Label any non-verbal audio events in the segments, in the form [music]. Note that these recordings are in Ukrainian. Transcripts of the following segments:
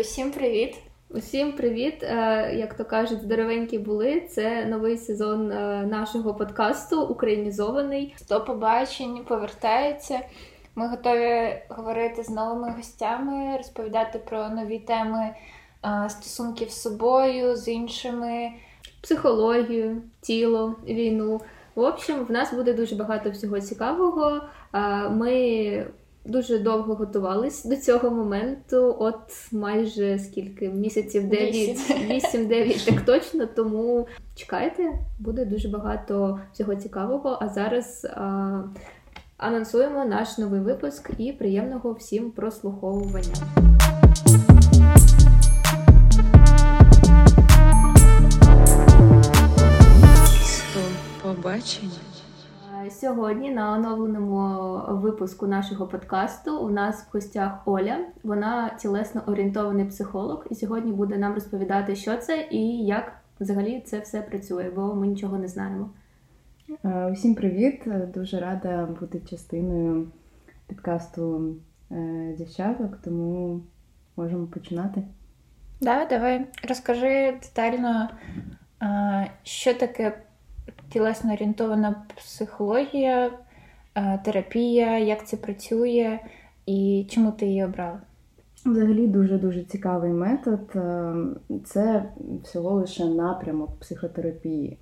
Усім привіт! Усім привіт! Е, як то кажуть, здоровенькі були. Це новий сезон е, нашого подкасту Українізований. До побачень повертається. Ми готові говорити з новими гостями, розповідати про нові теми е, стосунків з собою, з іншими, психологію, тіло, війну. В общем, в нас буде дуже багато всього цікавого. Ми дуже довго готувались до цього моменту, от майже скільки місяців 9, 8-9, так точно. Тому чекайте, буде дуже багато всього цікавого. А зараз а, анонсуємо наш новий випуск і приємного всім прослуховування. Побачення. Сьогодні на оновленому випуску нашого подкасту у нас в гостях Оля. Вона тілесно орієнтований психолог, і сьогодні буде нам розповідати, що це і як взагалі це все працює, бо ми нічого не знаємо. Е, усім привіт! Дуже рада бути частиною підкасту е, дівчаток, тому можемо починати. Да, давай розкажи детально, що таке тілесно орієнтована психологія, е, терапія, як це працює і чому ти її обрала? Взагалі дуже-дуже цікавий метод. Е, це всього лише напрямок психотерапії.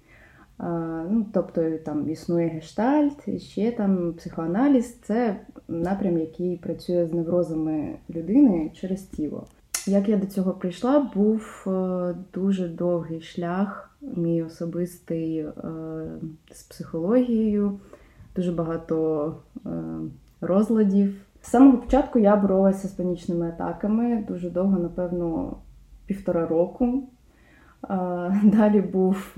Е, ну, Тобто там існує гештальт, ще там психоаналіз це напрям, який працює з неврозами людини через тіло. Як я до цього прийшла, був дуже довгий шлях мій особистий е, з психологією, дуже багато е, розладів. З самого початку я боролася з панічними атаками дуже довго, напевно, півтора року. Е, далі був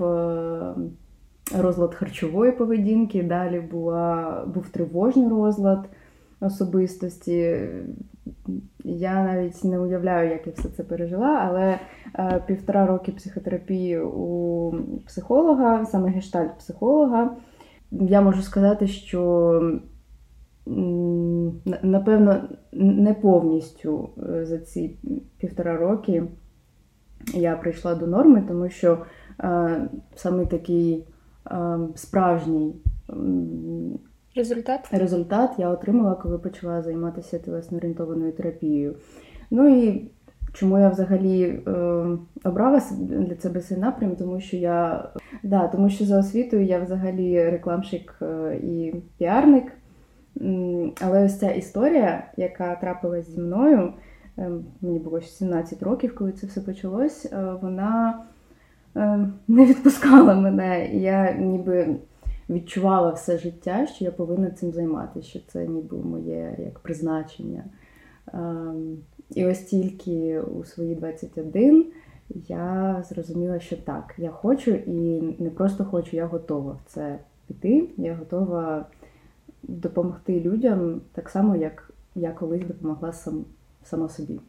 розлад харчової поведінки, далі була, був тривожний розлад особистості. Я навіть не уявляю, як я все це пережила, але е, півтора роки психотерапії у психолога, саме гештальт-психолога, я можу сказати, що напевно не повністю е, за ці півтора роки я прийшла до норми, тому що е, саме такий е, справжній Результат Результат я отримала, коли почала займатися тілесно-орієнтованою терапією. Ну і чому я взагалі е, обрала для себе цей напрям, тому що я да, тому що за освітою я взагалі рекламщик е, і піарник. Але ось ця історія, яка трапилась зі мною, е, мені було 17 років, коли це все почалось, е, вона не відпускала мене. Я ніби відчувала все життя, що я повинна цим займатися, що це ніби моє як призначення. Ем, і ось тільки у свої 21 я зрозуміла, що так, я хочу і не просто хочу, я готова в це піти. Я готова допомогти людям так само, як я колись допомогла сам, сама собі.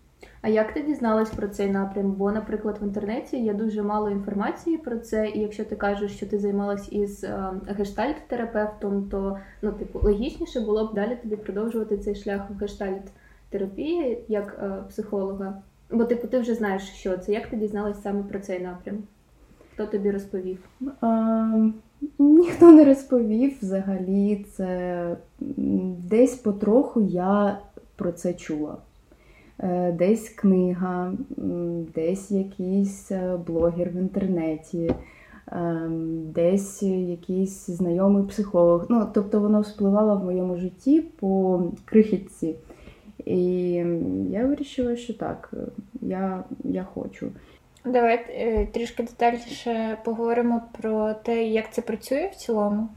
А як ти дізналась про цей напрям? Бо, наприклад, в інтернеті є дуже мало інформації про це, і якщо ти кажеш, що ти займалась із е, гештальт-терапевтом, то ну, типу, логічніше було б далі тобі продовжувати цей шлях в гештальт-терапії як е, психолога. Бо типу, ти вже знаєш, що це. Як ти дізналась саме про цей напрям? Хто тобі розповів? А, ніхто не розповів взагалі. Це десь потроху я про це чула. Е, десь книга, десь якийсь е, блогер в інтернеті, е, десь якийсь знайомий психолог. Ну, Тобто воно впливало в моєму житті по крихітці. І я вирішила, що так, я, я хочу. Давай трішки детальніше поговоримо про те, як це працює в цілому.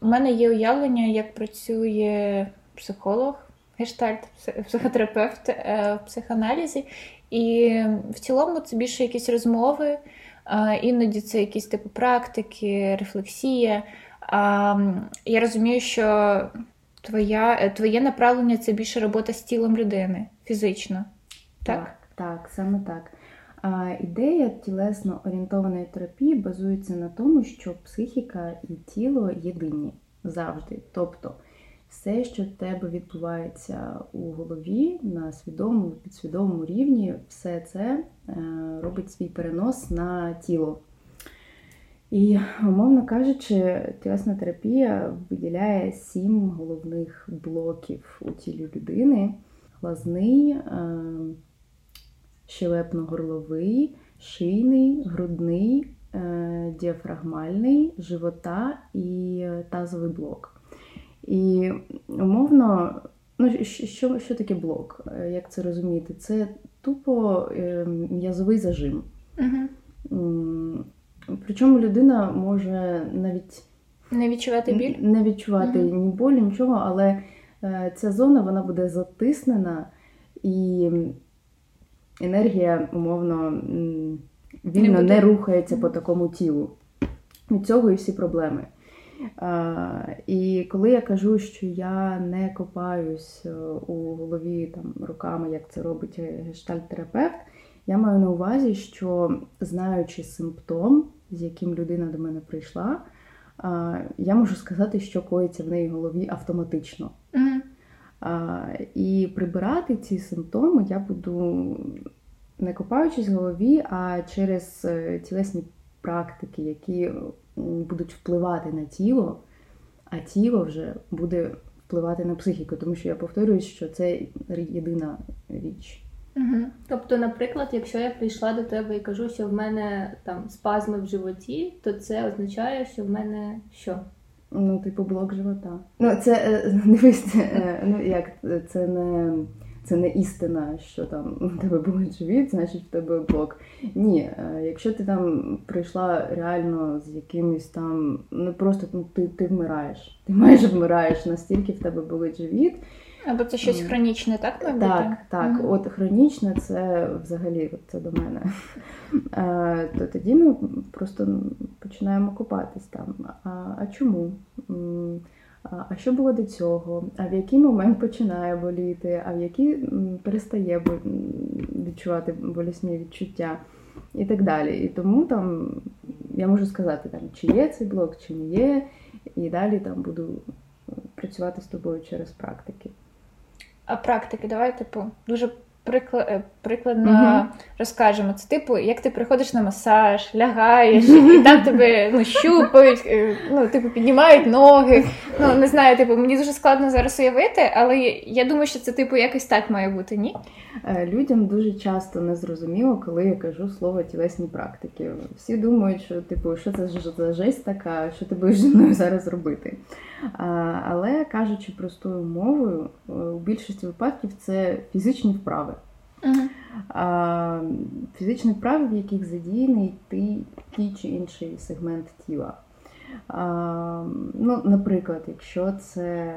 У мене є уявлення, як працює психолог гештальт, психотерапевт е, в психоаналізі. І в цілому це більше якісь розмови, іноді це якісь типу практики, рефлексія. Я розумію, що твоя, е, твоє направлення це більше робота з тілом людини фізично. Так, так, так саме так. А Ідея тілесно орієнтованої терапії базується на тому, що психіка і тіло єдині завжди. Тобто все, що в тебе відбувається у голові на свідомому, підсвідомому рівні, все це е, робить свій перенос на тіло. І, умовно кажучи, тілесна терапія виділяє сім головних блоків у тілі людини: глазний, е, щелепно-горловий, шийний, грудний, е, діафрагмальний, живота і тазовий блок. І умовно, ну, що що таке блок? Е, як це розуміти? Це тупо м'язовий зажим. Угу. Причому людина може навіть не відчувати біль? Не відчувати угу. ні болі, нічого, але е, ця зона вона буде затиснена, і енергія, умовно, вільно не, не рухається по такому тілу. Від цього і всі проблеми. А, І коли я кажу, що я не копаюсь е, у голові там руками, як це робить гештальт-терапевт, я маю на увазі, що знаючи симптом, з яким людина до мене прийшла, я можу сказати, що коїться в неї голові автоматично. Mm-hmm. І прибирати ці симптоми я буду не копаючись в голові, а через е, тілесні практики, які будуть впливати на тіло, а тіло вже буде впливати на психіку, тому що я повторюю, що це єдина річ. Угу. Тобто, наприклад, якщо я прийшла до тебе і кажу, що в мене там спазми в животі, то це означає, що в мене що? Ну, типу, блок живота. Ну, це е, [laughs] дивись, е, ну як це не це не істина, що там [laughs] у тебе болить живіт, значить в тебе блок. Ні, е, якщо ти там прийшла реально з якимось там, ну просто ну, ти ти вмираєш, ти майже вмираєш, настільки в тебе болить живіт. Або це щось хронічне, так? Так, так. Mm-hmm. От хронічне це взагалі це до мене. [laughs] Е, то тоді ми просто починаємо купатись там. А, а чому? А що було до цього? А в який момент починає боліти, а в який перестає відчувати болісні відчуття і так далі. І тому там я можу сказати, там, чи є цей блок, чи не є, і далі там буду працювати з тобою через практики. А практики, давай, типу, дуже Е, прикладно uh розкажемо. Це типу, як ти приходиш на масаж, лягаєш, і там тебе ну, щупають, е, ну, типу, піднімають ноги. Ну, не знаю, типу, мені дуже складно зараз уявити, але я думаю, що це типу якось так має бути, ні? Е, людям дуже часто незрозуміло, коли я кажу слово тілесні практики. Всі думають, що типу, що це за жесть така, що ти будеш зі мною зараз робити. Але кажучи простою мовою, у більшості випадків це фізичні вправи. Uh-huh. А, Фізичні вправи, в яких задіяний ти, ті чи інший сегмент тіла. А, ну, Наприклад, якщо це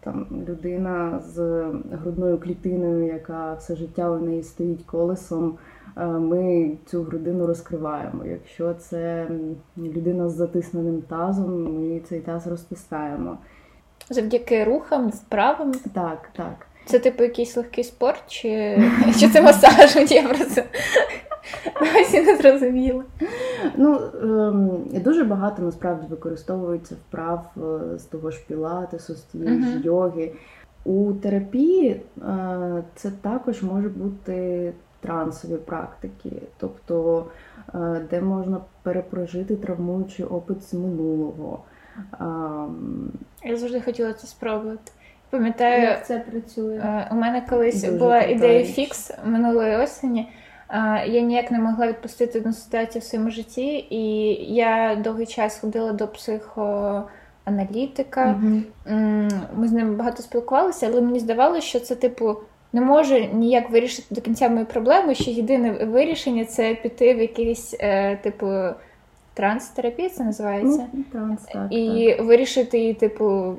там, людина з грудною клітиною, яка все життя у неї стоїть колесом, ми цю грудину розкриваємо. Якщо це людина з затисненим тазом, ми цей таз розтискаємо. Завдяки рухам, справам? Так, так. Це типу якийсь легкий спорт, чи чи це масаж? Я просто досі не зрозуміла. Ну, ем, дуже багато насправді використовується вправ е, з того ж пілатесу, з тієї ж йоги. У терапії е, це також може бути трансові практики, тобто е, де можна перепрожити травмуючий опит з минулого. Я завжди хотіла це спробувати. Пам'ятаю, як це працює. Е, у мене колись Дуже була ідея фікс минулої осені. Е, я ніяк не могла відпустити одну ситуацію в своєму житті, і я довгий час ходила до психоаналітика. Mm-hmm. Ми з ним багато спілкувалися, але мені здавалося, що це, типу, не може ніяк вирішити до кінця мою проблему. Що єдине вирішення це піти в якийсь, е, типу, транс-терапія це називається. Ну, транс, так, І так. вирішити її, типу.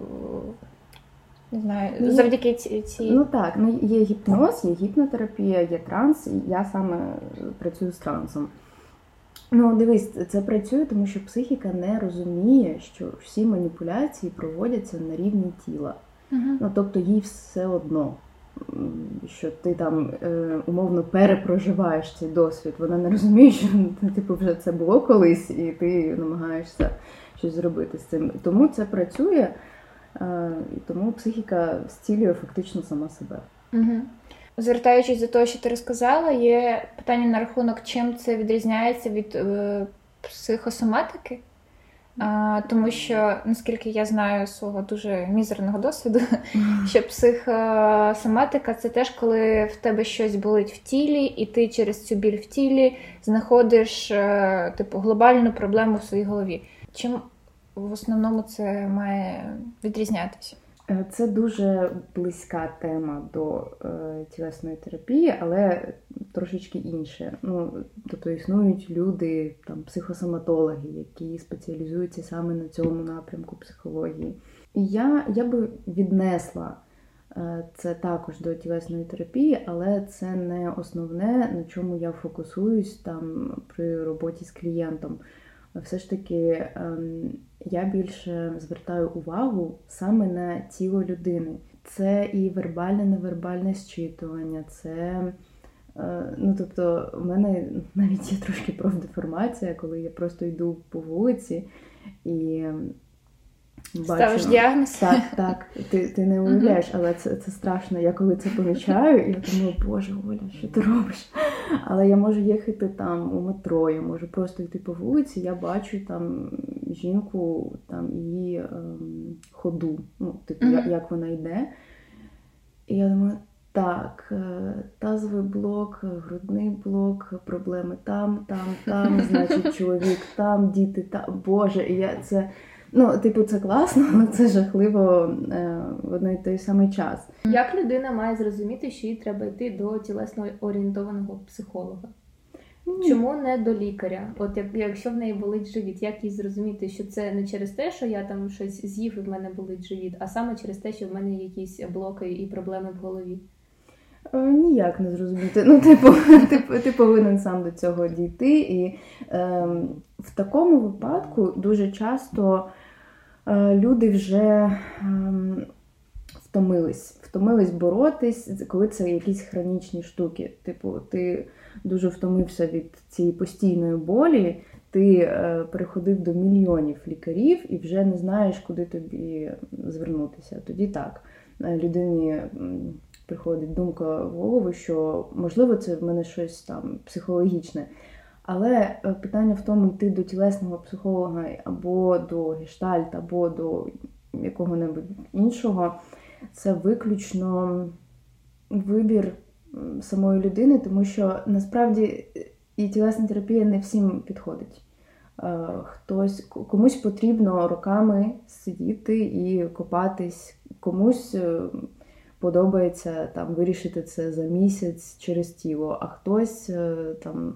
Не знаю, ну, завдяки ці. Ну так, ну є гіпноз, є гіпнотерапія, є транс, і я саме працюю з трансом. Ну, дивись, це працює, тому що психіка не розуміє, що всі маніпуляції проводяться на рівні тіла. uh Ну, тобто їй все одно, що ти там е, умовно перепроживаєш цей досвід. Вона не розуміє, що типу вже це було колись, і ти намагаєшся щось зробити з цим. Тому це працює. І тому психіка зцілює фактично сама себе. Угу. Звертаючись до того, що ти розказала, є питання на рахунок, чим це відрізняється від е, психосоматики. А, Тому що, наскільки я знаю свого дуже мізерного досвіду, що психосоматика це теж коли в тебе щось болить в тілі, і ти через цю біль в тілі знаходиш е, типу глобальну проблему в своїй голові. Чим в основному це має відрізнятися? Е, це дуже близька тема до е, тілесної терапії, але трошечки інше. Ну, Тобто існують люди, там, психосоматологи, які спеціалізуються саме на цьому напрямку психології. І я, я би віднесла е, це також до тілесної терапії, але це не основне, на чому я фокусуюсь там при роботі з клієнтом. Все ж таки. Е, я більше звертаю увагу саме на тіло людини. Це і вербальне, невербальне зчитування, це. Е, ну, тобто, в мене навіть є трошки профдеформація, коли я просто йду по вулиці і бачу. Ставиш діагноз? Так, так. Ти ти не уявляєш, але це це страшно. Я коли це помічаю, я думаю, боже Оля, що ти робиш? Але я можу їхати там у метро, я можу просто йти по вулиці, я бачу там жінку, там її ем, ходу, ну, типу, mm-hmm. як вона йде. І я думаю, так, е, тазовий блок, грудний блок, проблеми там, там, там, [laughs] значить, чоловік там, діти там. Боже, я це. Ну, типу, це класно, але це жахливо е, в одний той самий час. Як людина має зрозуміти, що їй треба йти до тілесно орієнтованого психолога? Чому не до лікаря? От як якщо в неї болить живіт, як їй зрозуміти, що це не через те, що я там щось з'їв і в мене болить живіт, а саме через те, що в мене якісь блоки і проблеми в голові? Е, ніяк не зрозуміти. Ну, типу, [laughs] ти, ти повинен сам до цього дійти. І е, в такому випадку дуже часто люди вже е, втомились, втомились боротись, коли це якісь хронічні штуки. Типу, ти дуже втомився від цієї постійної болі, ти е, переходив до мільйонів лікарів і вже не знаєш, куди тобі звернутися. Тоді так, е, людині приходить думка в голову, що можливо це в мене щось там психологічне. Але е, питання в тому, йти до тілесного психолога або до гештальт, або до якого-небудь іншого, це виключно вибір самої людини, тому що насправді і тілесна терапія не всім підходить. Е, хтось комусь потрібно роками сидіти і копатись, комусь е, подобається там вирішити це за місяць через тіло, а хтось там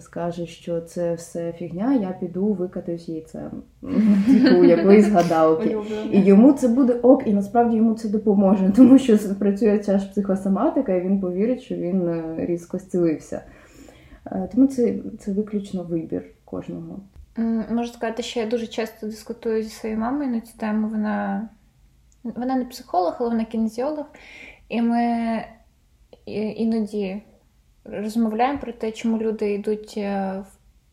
скаже, що це все фігня, я піду викатаюсь яйцем, [laughs] типу якоїсь гадалки. І йому це буде ок, і насправді йому це допоможе, [laughs] тому що працює ця ж психосоматика, і він повірить, що він е, різко зцілився. Е, тому це, це виключно вибір кожного. Можу сказати, що я дуже часто дискутую зі своєю мамою на цю тему. Вона вона не психолог, але вона кінезіолог. І ми іноді розмовляємо про те, чому люди йдуть е,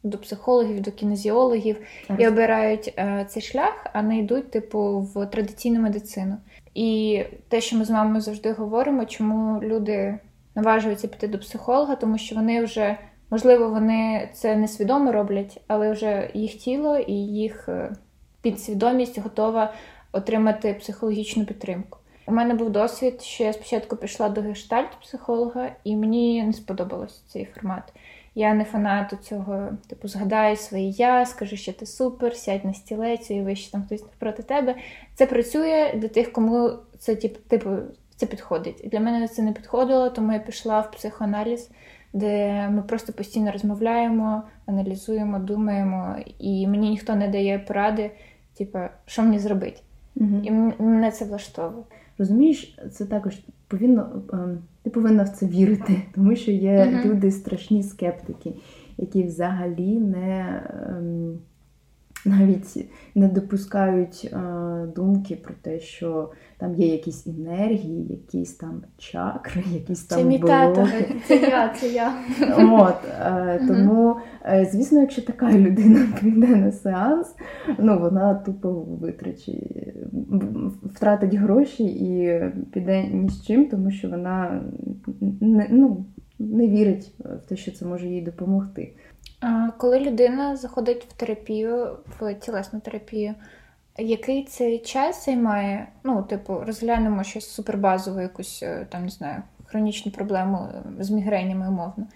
до психологів, до кінезіологів і обирають е, цей шлях, а не йдуть, типу, в традиційну медицину. І те, що ми з мамою завжди говоримо, чому люди наважуються піти до психолога, тому що вони вже, можливо, вони це несвідомо роблять, але вже їх тіло і їх е, підсвідомість готова отримати психологічну підтримку. У мене був досвід, що я спочатку пішла до гештальт-психолога, і мені не сподобався цей формат. Я не фанат цього, типу, згадай своє я, скажи, що ти супер, сядь на стілець, і вище там хтось проти тебе. Це працює для тих, кому це типу, це підходить. Для мене це не підходило, тому я пішла в психоаналіз, де ми просто постійно розмовляємо, аналізуємо, думаємо, і мені ніхто не дає поради, типу, що мені зробити. mm І мене це влаштовує. Розумієш, це також повинно ем, ти повинна в це вірити, [laughs] тому що є uh-huh. люди страшні скептики, які взагалі не ем, навіть не допускають а, думки про те, що там є якісь енергії, якісь там чакри, якісь там Це мій тато, це я, це я. От, е, Тому, е, звісно, якщо така людина [laughs] прийде на сеанс, ну вона тупо витрачить, втратить гроші і піде ні з чим, тому що вона не, ну, не вірить в те, що це може їй допомогти. Коли людина заходить в терапію, в тілесну терапію, який цей час займає? Ну, типу, розглянемо щось супербазове, якусь е, там не знаю, хронічну проблему е, з мігренями, умовно.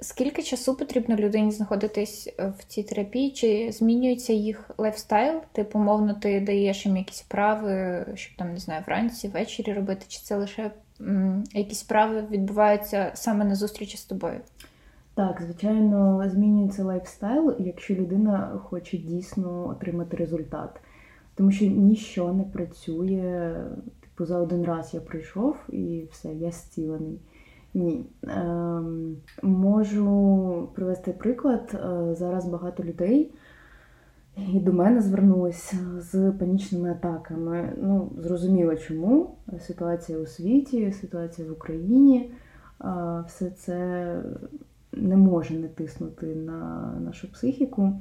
Скільки часу потрібно людині знаходитись в цій терапії? Чи змінюється їх lifestyle? Типу, умовно, ти даєш їм якісь вправи, щоб там не знаю, вранці, ввечері робити, чи це лише м, якісь справи відбуваються саме на зустрічі з тобою? Так, звичайно, змінюється lifestyle, якщо людина хоче дійсно отримати результат. Тому що ніщо не працює, типу, за один раз я прийшов і все, я зцілений. Ні. Ем, Можу привести приклад. Е, зараз багато людей і до мене звернулися з панічними атаками. Ну, зрозуміло чому. Ситуація у світі, ситуація в Україні. Все це не може не тиснути на нашу психіку.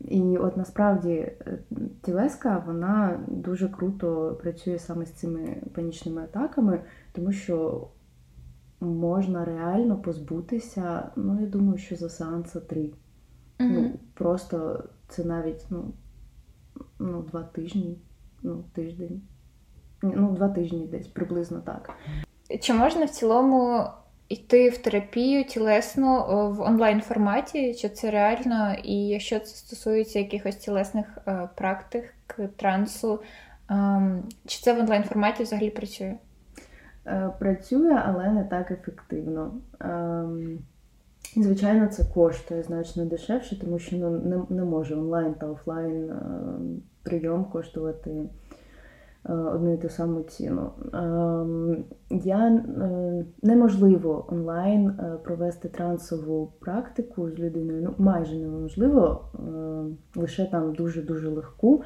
І от насправді е, тілеска вона дуже круто працює саме з цими панічними атаками, тому що можна реально позбутися, ну я думаю, що за сеанса три. Mm-hmm. Ну, Просто це навіть ну, ну, два тижні, ну, тиждень. Ну, два тижні десь приблизно так. Чи можна в цілому йти в терапію тілесну в онлайн форматі, чи це реально? І якщо це стосується якихось тілесних е, практик, трансу, ем, чи це в онлайн форматі взагалі працює? Е, працює, але не так ефективно. Ем, звичайно, це коштує значно дешевше, тому що ну, не, не може онлайн та офлайн ем, прийом коштувати. Е, одну і ту саму ціну. Ем, я е, неможливо онлайн е, провести трансову практику з людиною. Ну, майже неможливо, лише там дуже-дуже легку,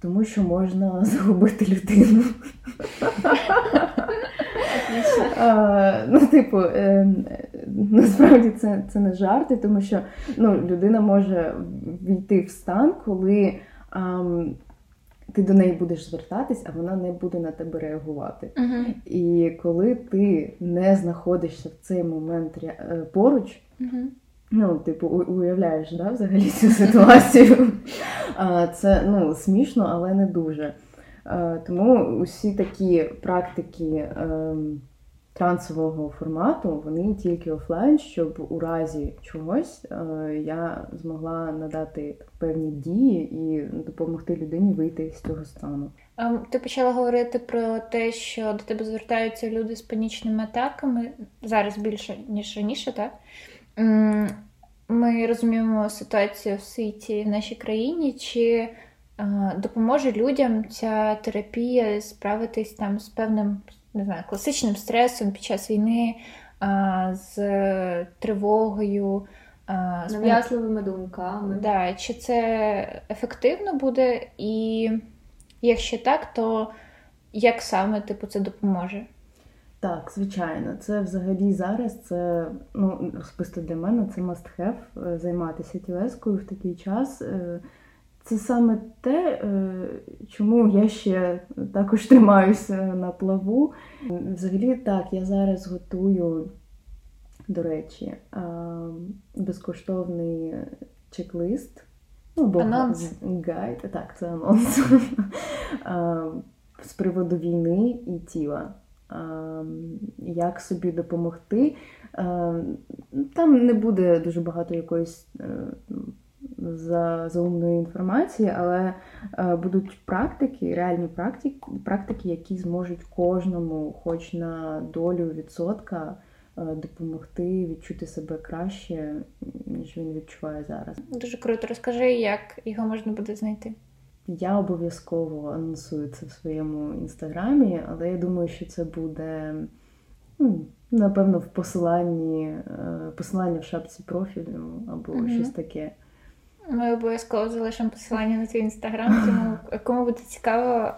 тому що можна [laughs] загубити людину. Ну, типу, насправді це це не жарти, тому що ну, людина може війти в стан, коли ти до неї будеш звертатись, а вона не буде на тебе реагувати. Uh-huh. І коли ти не знаходишся в цей момент е, поруч, uh-huh. ну, типу, уявляєш да, взагалі цю ситуацію, [laughs] це ну, смішно, але не дуже. Тому усі такі практики. Трансового формату, вони тільки офлайн, щоб у разі чогось е, я змогла надати певні дії і допомогти людині вийти з цього стану. Ем, ти почала говорити про те, що до тебе звертаються люди з панічними атаками зараз більше ніж раніше, так? Ми розуміємо ситуацію в світі в нашій країні. Чи е, допоможе людям ця терапія справитись там з певним не знаю, класичним стресом під час війни, а, з тривогою, з нав'язливими думками. Да, Чи це ефективно буде? І якщо так, то як саме типу, це допоможе? Так, звичайно, це взагалі зараз це ну особисто для мене це must have е, займатися тілескою в такий час. Це саме те, е, чому я ще також тримаюся на плаву. Взагалі, так, я зараз готую, до речі, безкоштовний чек-лист. Ну, бо анонс. гайд, так, це анонс [laughs] з приводу війни і тіла. Як собі допомогти? Там не буде дуже багато якоїсь е, за заумної інформації, але е, будуть практики, реальні практики, практики, які зможуть кожному, хоч на долю відсотка, е, допомогти відчути себе краще, ніж він відчуває зараз. Дуже круто. Розкажи, як його можна буде знайти. Я обов'язково анонсую це в своєму інстаграмі, але я думаю, що це буде. Ну, Напевно, в посиланні, е, посилання в шапці профілю або mm щось таке. Ми обов'язково залишимо посилання на твій інстаграм, тому [laughs] кому буде цікаво,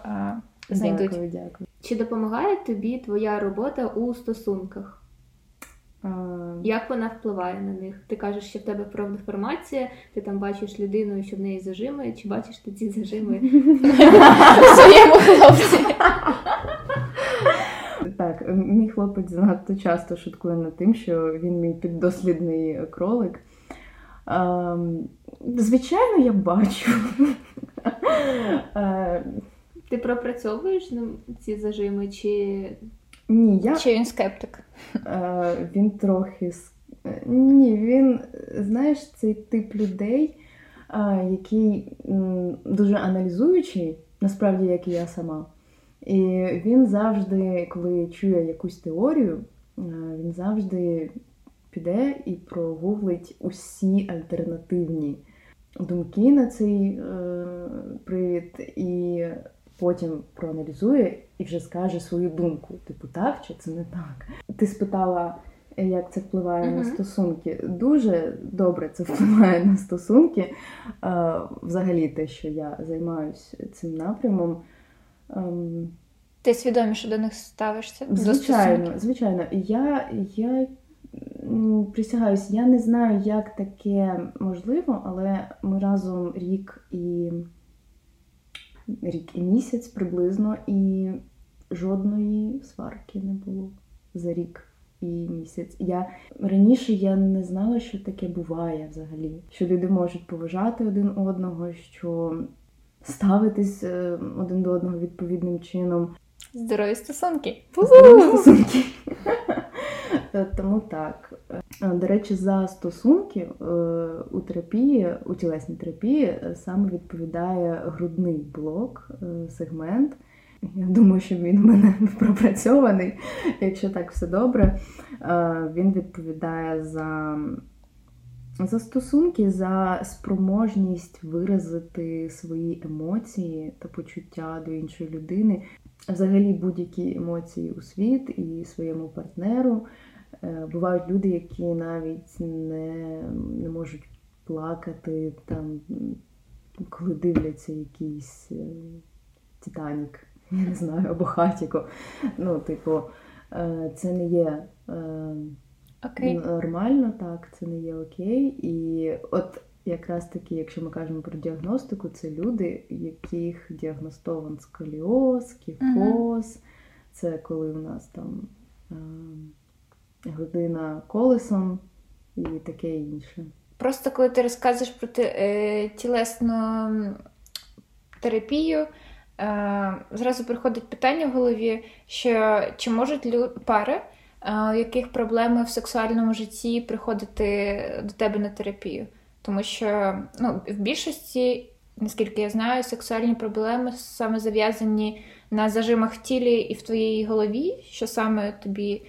знайдуть. Дякую, дякую. Чи допомагає тобі твоя робота у стосунках? Як вона впливає на них? Ти кажеш, що в тебе профдеформація, ти там бачиш людину, що в неї зажими, чи бачиш ти ці зажими [laughs] в своєму хлопці? Так, мій хлопець занадто часто шуткує над тим, що він мій піддослідний кролик. Звичайно, я бачу. Ти пропрацьовуєш ці зажими, чи ні, я... Чи він скептик? Е, Він трохи ні, він, знаєш, цей тип людей, е, який дуже аналізуючий, насправді, як і я сама. І він завжди, коли чує якусь теорію, е, він завжди піде і прогуглить усі альтернативні думки на цей е, привід, і потім проаналізує і вже скаже свою думку. Типу, так чи це не так? Ти спитала, як це впливає uh-huh. на стосунки. Дуже добре це [laughs] впливає на стосунки. Взагалі, те, що я займаюся цим напрямом. Ем, Ти свідоміше до них ставишся? Звичайно, до звичайно. Я я присягаюсь, я не знаю, як таке можливо, але ми разом рік і рік і місяць приблизно, і жодної сварки не було за рік і місяць. Я раніше я не знала, що таке буває взагалі, що люди можуть поважати один одного, що ставитись е, один до одного відповідним чином. Здорові стосунки. Здорові стосунки. Е, тому так. Е, до речі, за стосунки е, у терапії, у тілесній терапії саме відповідає грудний блок, сегмент. Я думаю, що він в мене [laughs] пропрацьований, якщо так все добре. Він відповідає за за стосунки, за спроможність виразити свої емоції та почуття до іншої людини, взагалі будь-які емоції у світ і своєму партнеру. Е, бувають люди, які навіть не не можуть плакати, там, коли дивляться якийсь е, Титанік, [laughs] я не знаю, або хатіко. Ну, типу, е, це не є okay. нормально, так, це не є окей. І от якраз таки, якщо ми кажемо про діагностику, це люди, яких діагностован сколіоз, кіфоз. Uh-huh. Це коли у нас там година колесом і таке інше. Просто коли ти розказуєш про е, тілесну терапію, е, зразу приходить питання в голові, що чи можуть лю- пари, е, у яких проблеми в сексуальному житті приходити до тебе на терапію? Тому що ну, в більшості, наскільки я знаю, сексуальні проблеми саме зав'язані на зажимах в тілі і в твоїй голові, що саме тобі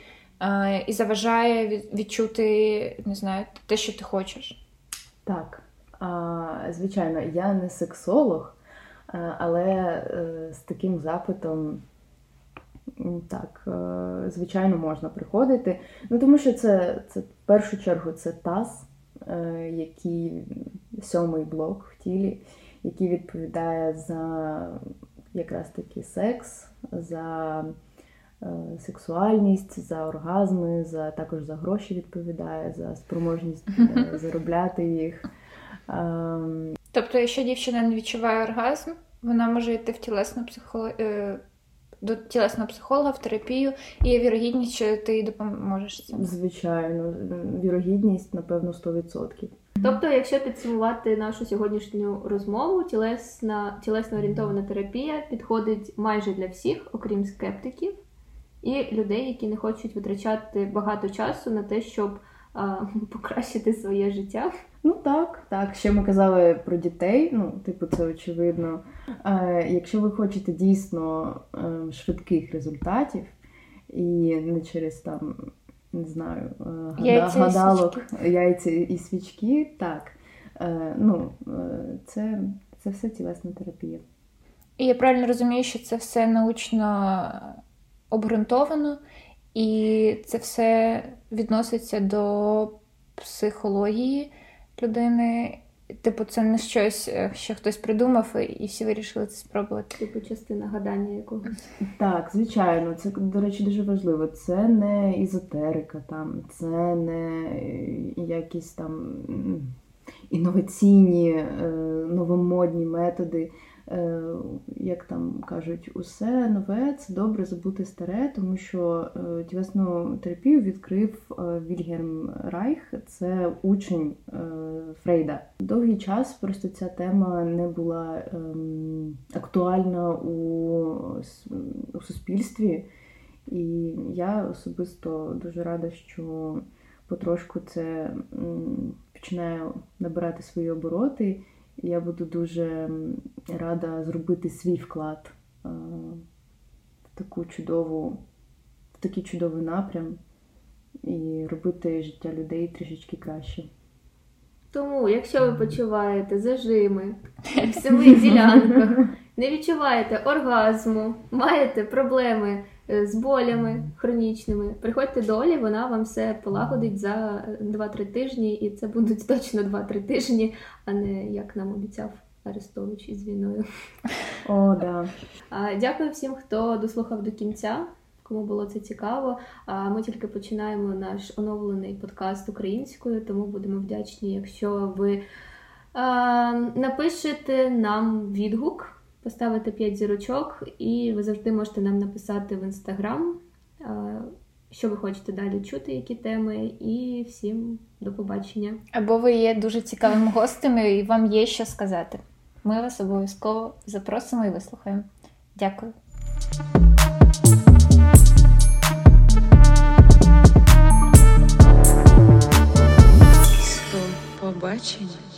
і заважає відчути, не знаю, те, що ти хочеш. Так, звичайно, я не сексолог, але е, з таким запитом. Так, е, звичайно, можна приходити. Ну, Тому що це це в першу чергу це таз, е, який сьомий блок в тілі, який відповідає за якраз таки секс, за сексуальність, за оргазми, за також за гроші відповідає, за спроможність е, заробляти їх. Ем, тобто, якщо дівчина не відчуває оргазм, вона може йти в тілесну психолог... Е, до тілесного психолога в терапію, і є вірогідність, що ти їй допоможеш цим. Звичайно, вірогідність, напевно, 100%. Тобто, якщо підсумувати нашу сьогоднішню розмову, тілесна тілесно орієнтована терапія підходить майже для всіх, окрім скептиків і людей, які не хочуть витрачати багато часу на те, щоб а, [laughs] покращити своє життя. Ну так, так. Ще ми казали про дітей, ну, типу, це очевидно. Е, Якщо ви хочете дійсно е, швидких результатів, і не через там, не знаю, е, яйця гадалок, і яйця і свічки, так. Е, ну, е, Це, це все тілесна терапія. І я правильно розумію, що це все научно обґрунтовано, і це все відноситься до психології людини, типу, це не щось, е, що хтось придумав, і всі вирішили це спробувати. Типу, частина гадання якогось. Так, звичайно, це, до речі, дуже важливо. Це не ізотерика, там, це не якісь там інноваційні, е, новомодні методи. Е, як там кажуть, усе нове це добре забути старе, тому що е, тілесну терапію відкрив Вільгельм Райх, це учень Фрейда. Довгий час просто ця тема не була ем, актуальна у, у суспільстві, і я особисто дуже рада, що потрошку це починає набирати свої обороти. Я буду дуже рада зробити свій вклад в таку чудову, в такий чудовий напрям і робити життя людей трішечки краще. Тому, якщо ви почуваєте зажими [laughs] в силових ділянках, не відчуваєте оргазму, маєте проблеми Е, з болями хронічними. Приходьте до Олі, вона вам все полагодить за 2-3 тижні, і це будуть точно 2-3 тижні, а не як нам обіцяв Арестович із війною. О, да. Дякую всім, хто дослухав до кінця. Кому було це цікаво, ми тільки починаємо наш оновлений подкаст українською, тому будемо вдячні, якщо ви напишете нам відгук поставити 5 зірочок, і ви завжди можете нам написати в інстаграм, е, що ви хочете далі чути, які теми, і всім до побачення. Або ви є дуже цікавим гостем, і вам є що сказати. Ми вас обов'язково запросимо і вислухаємо. Дякую. Побачення.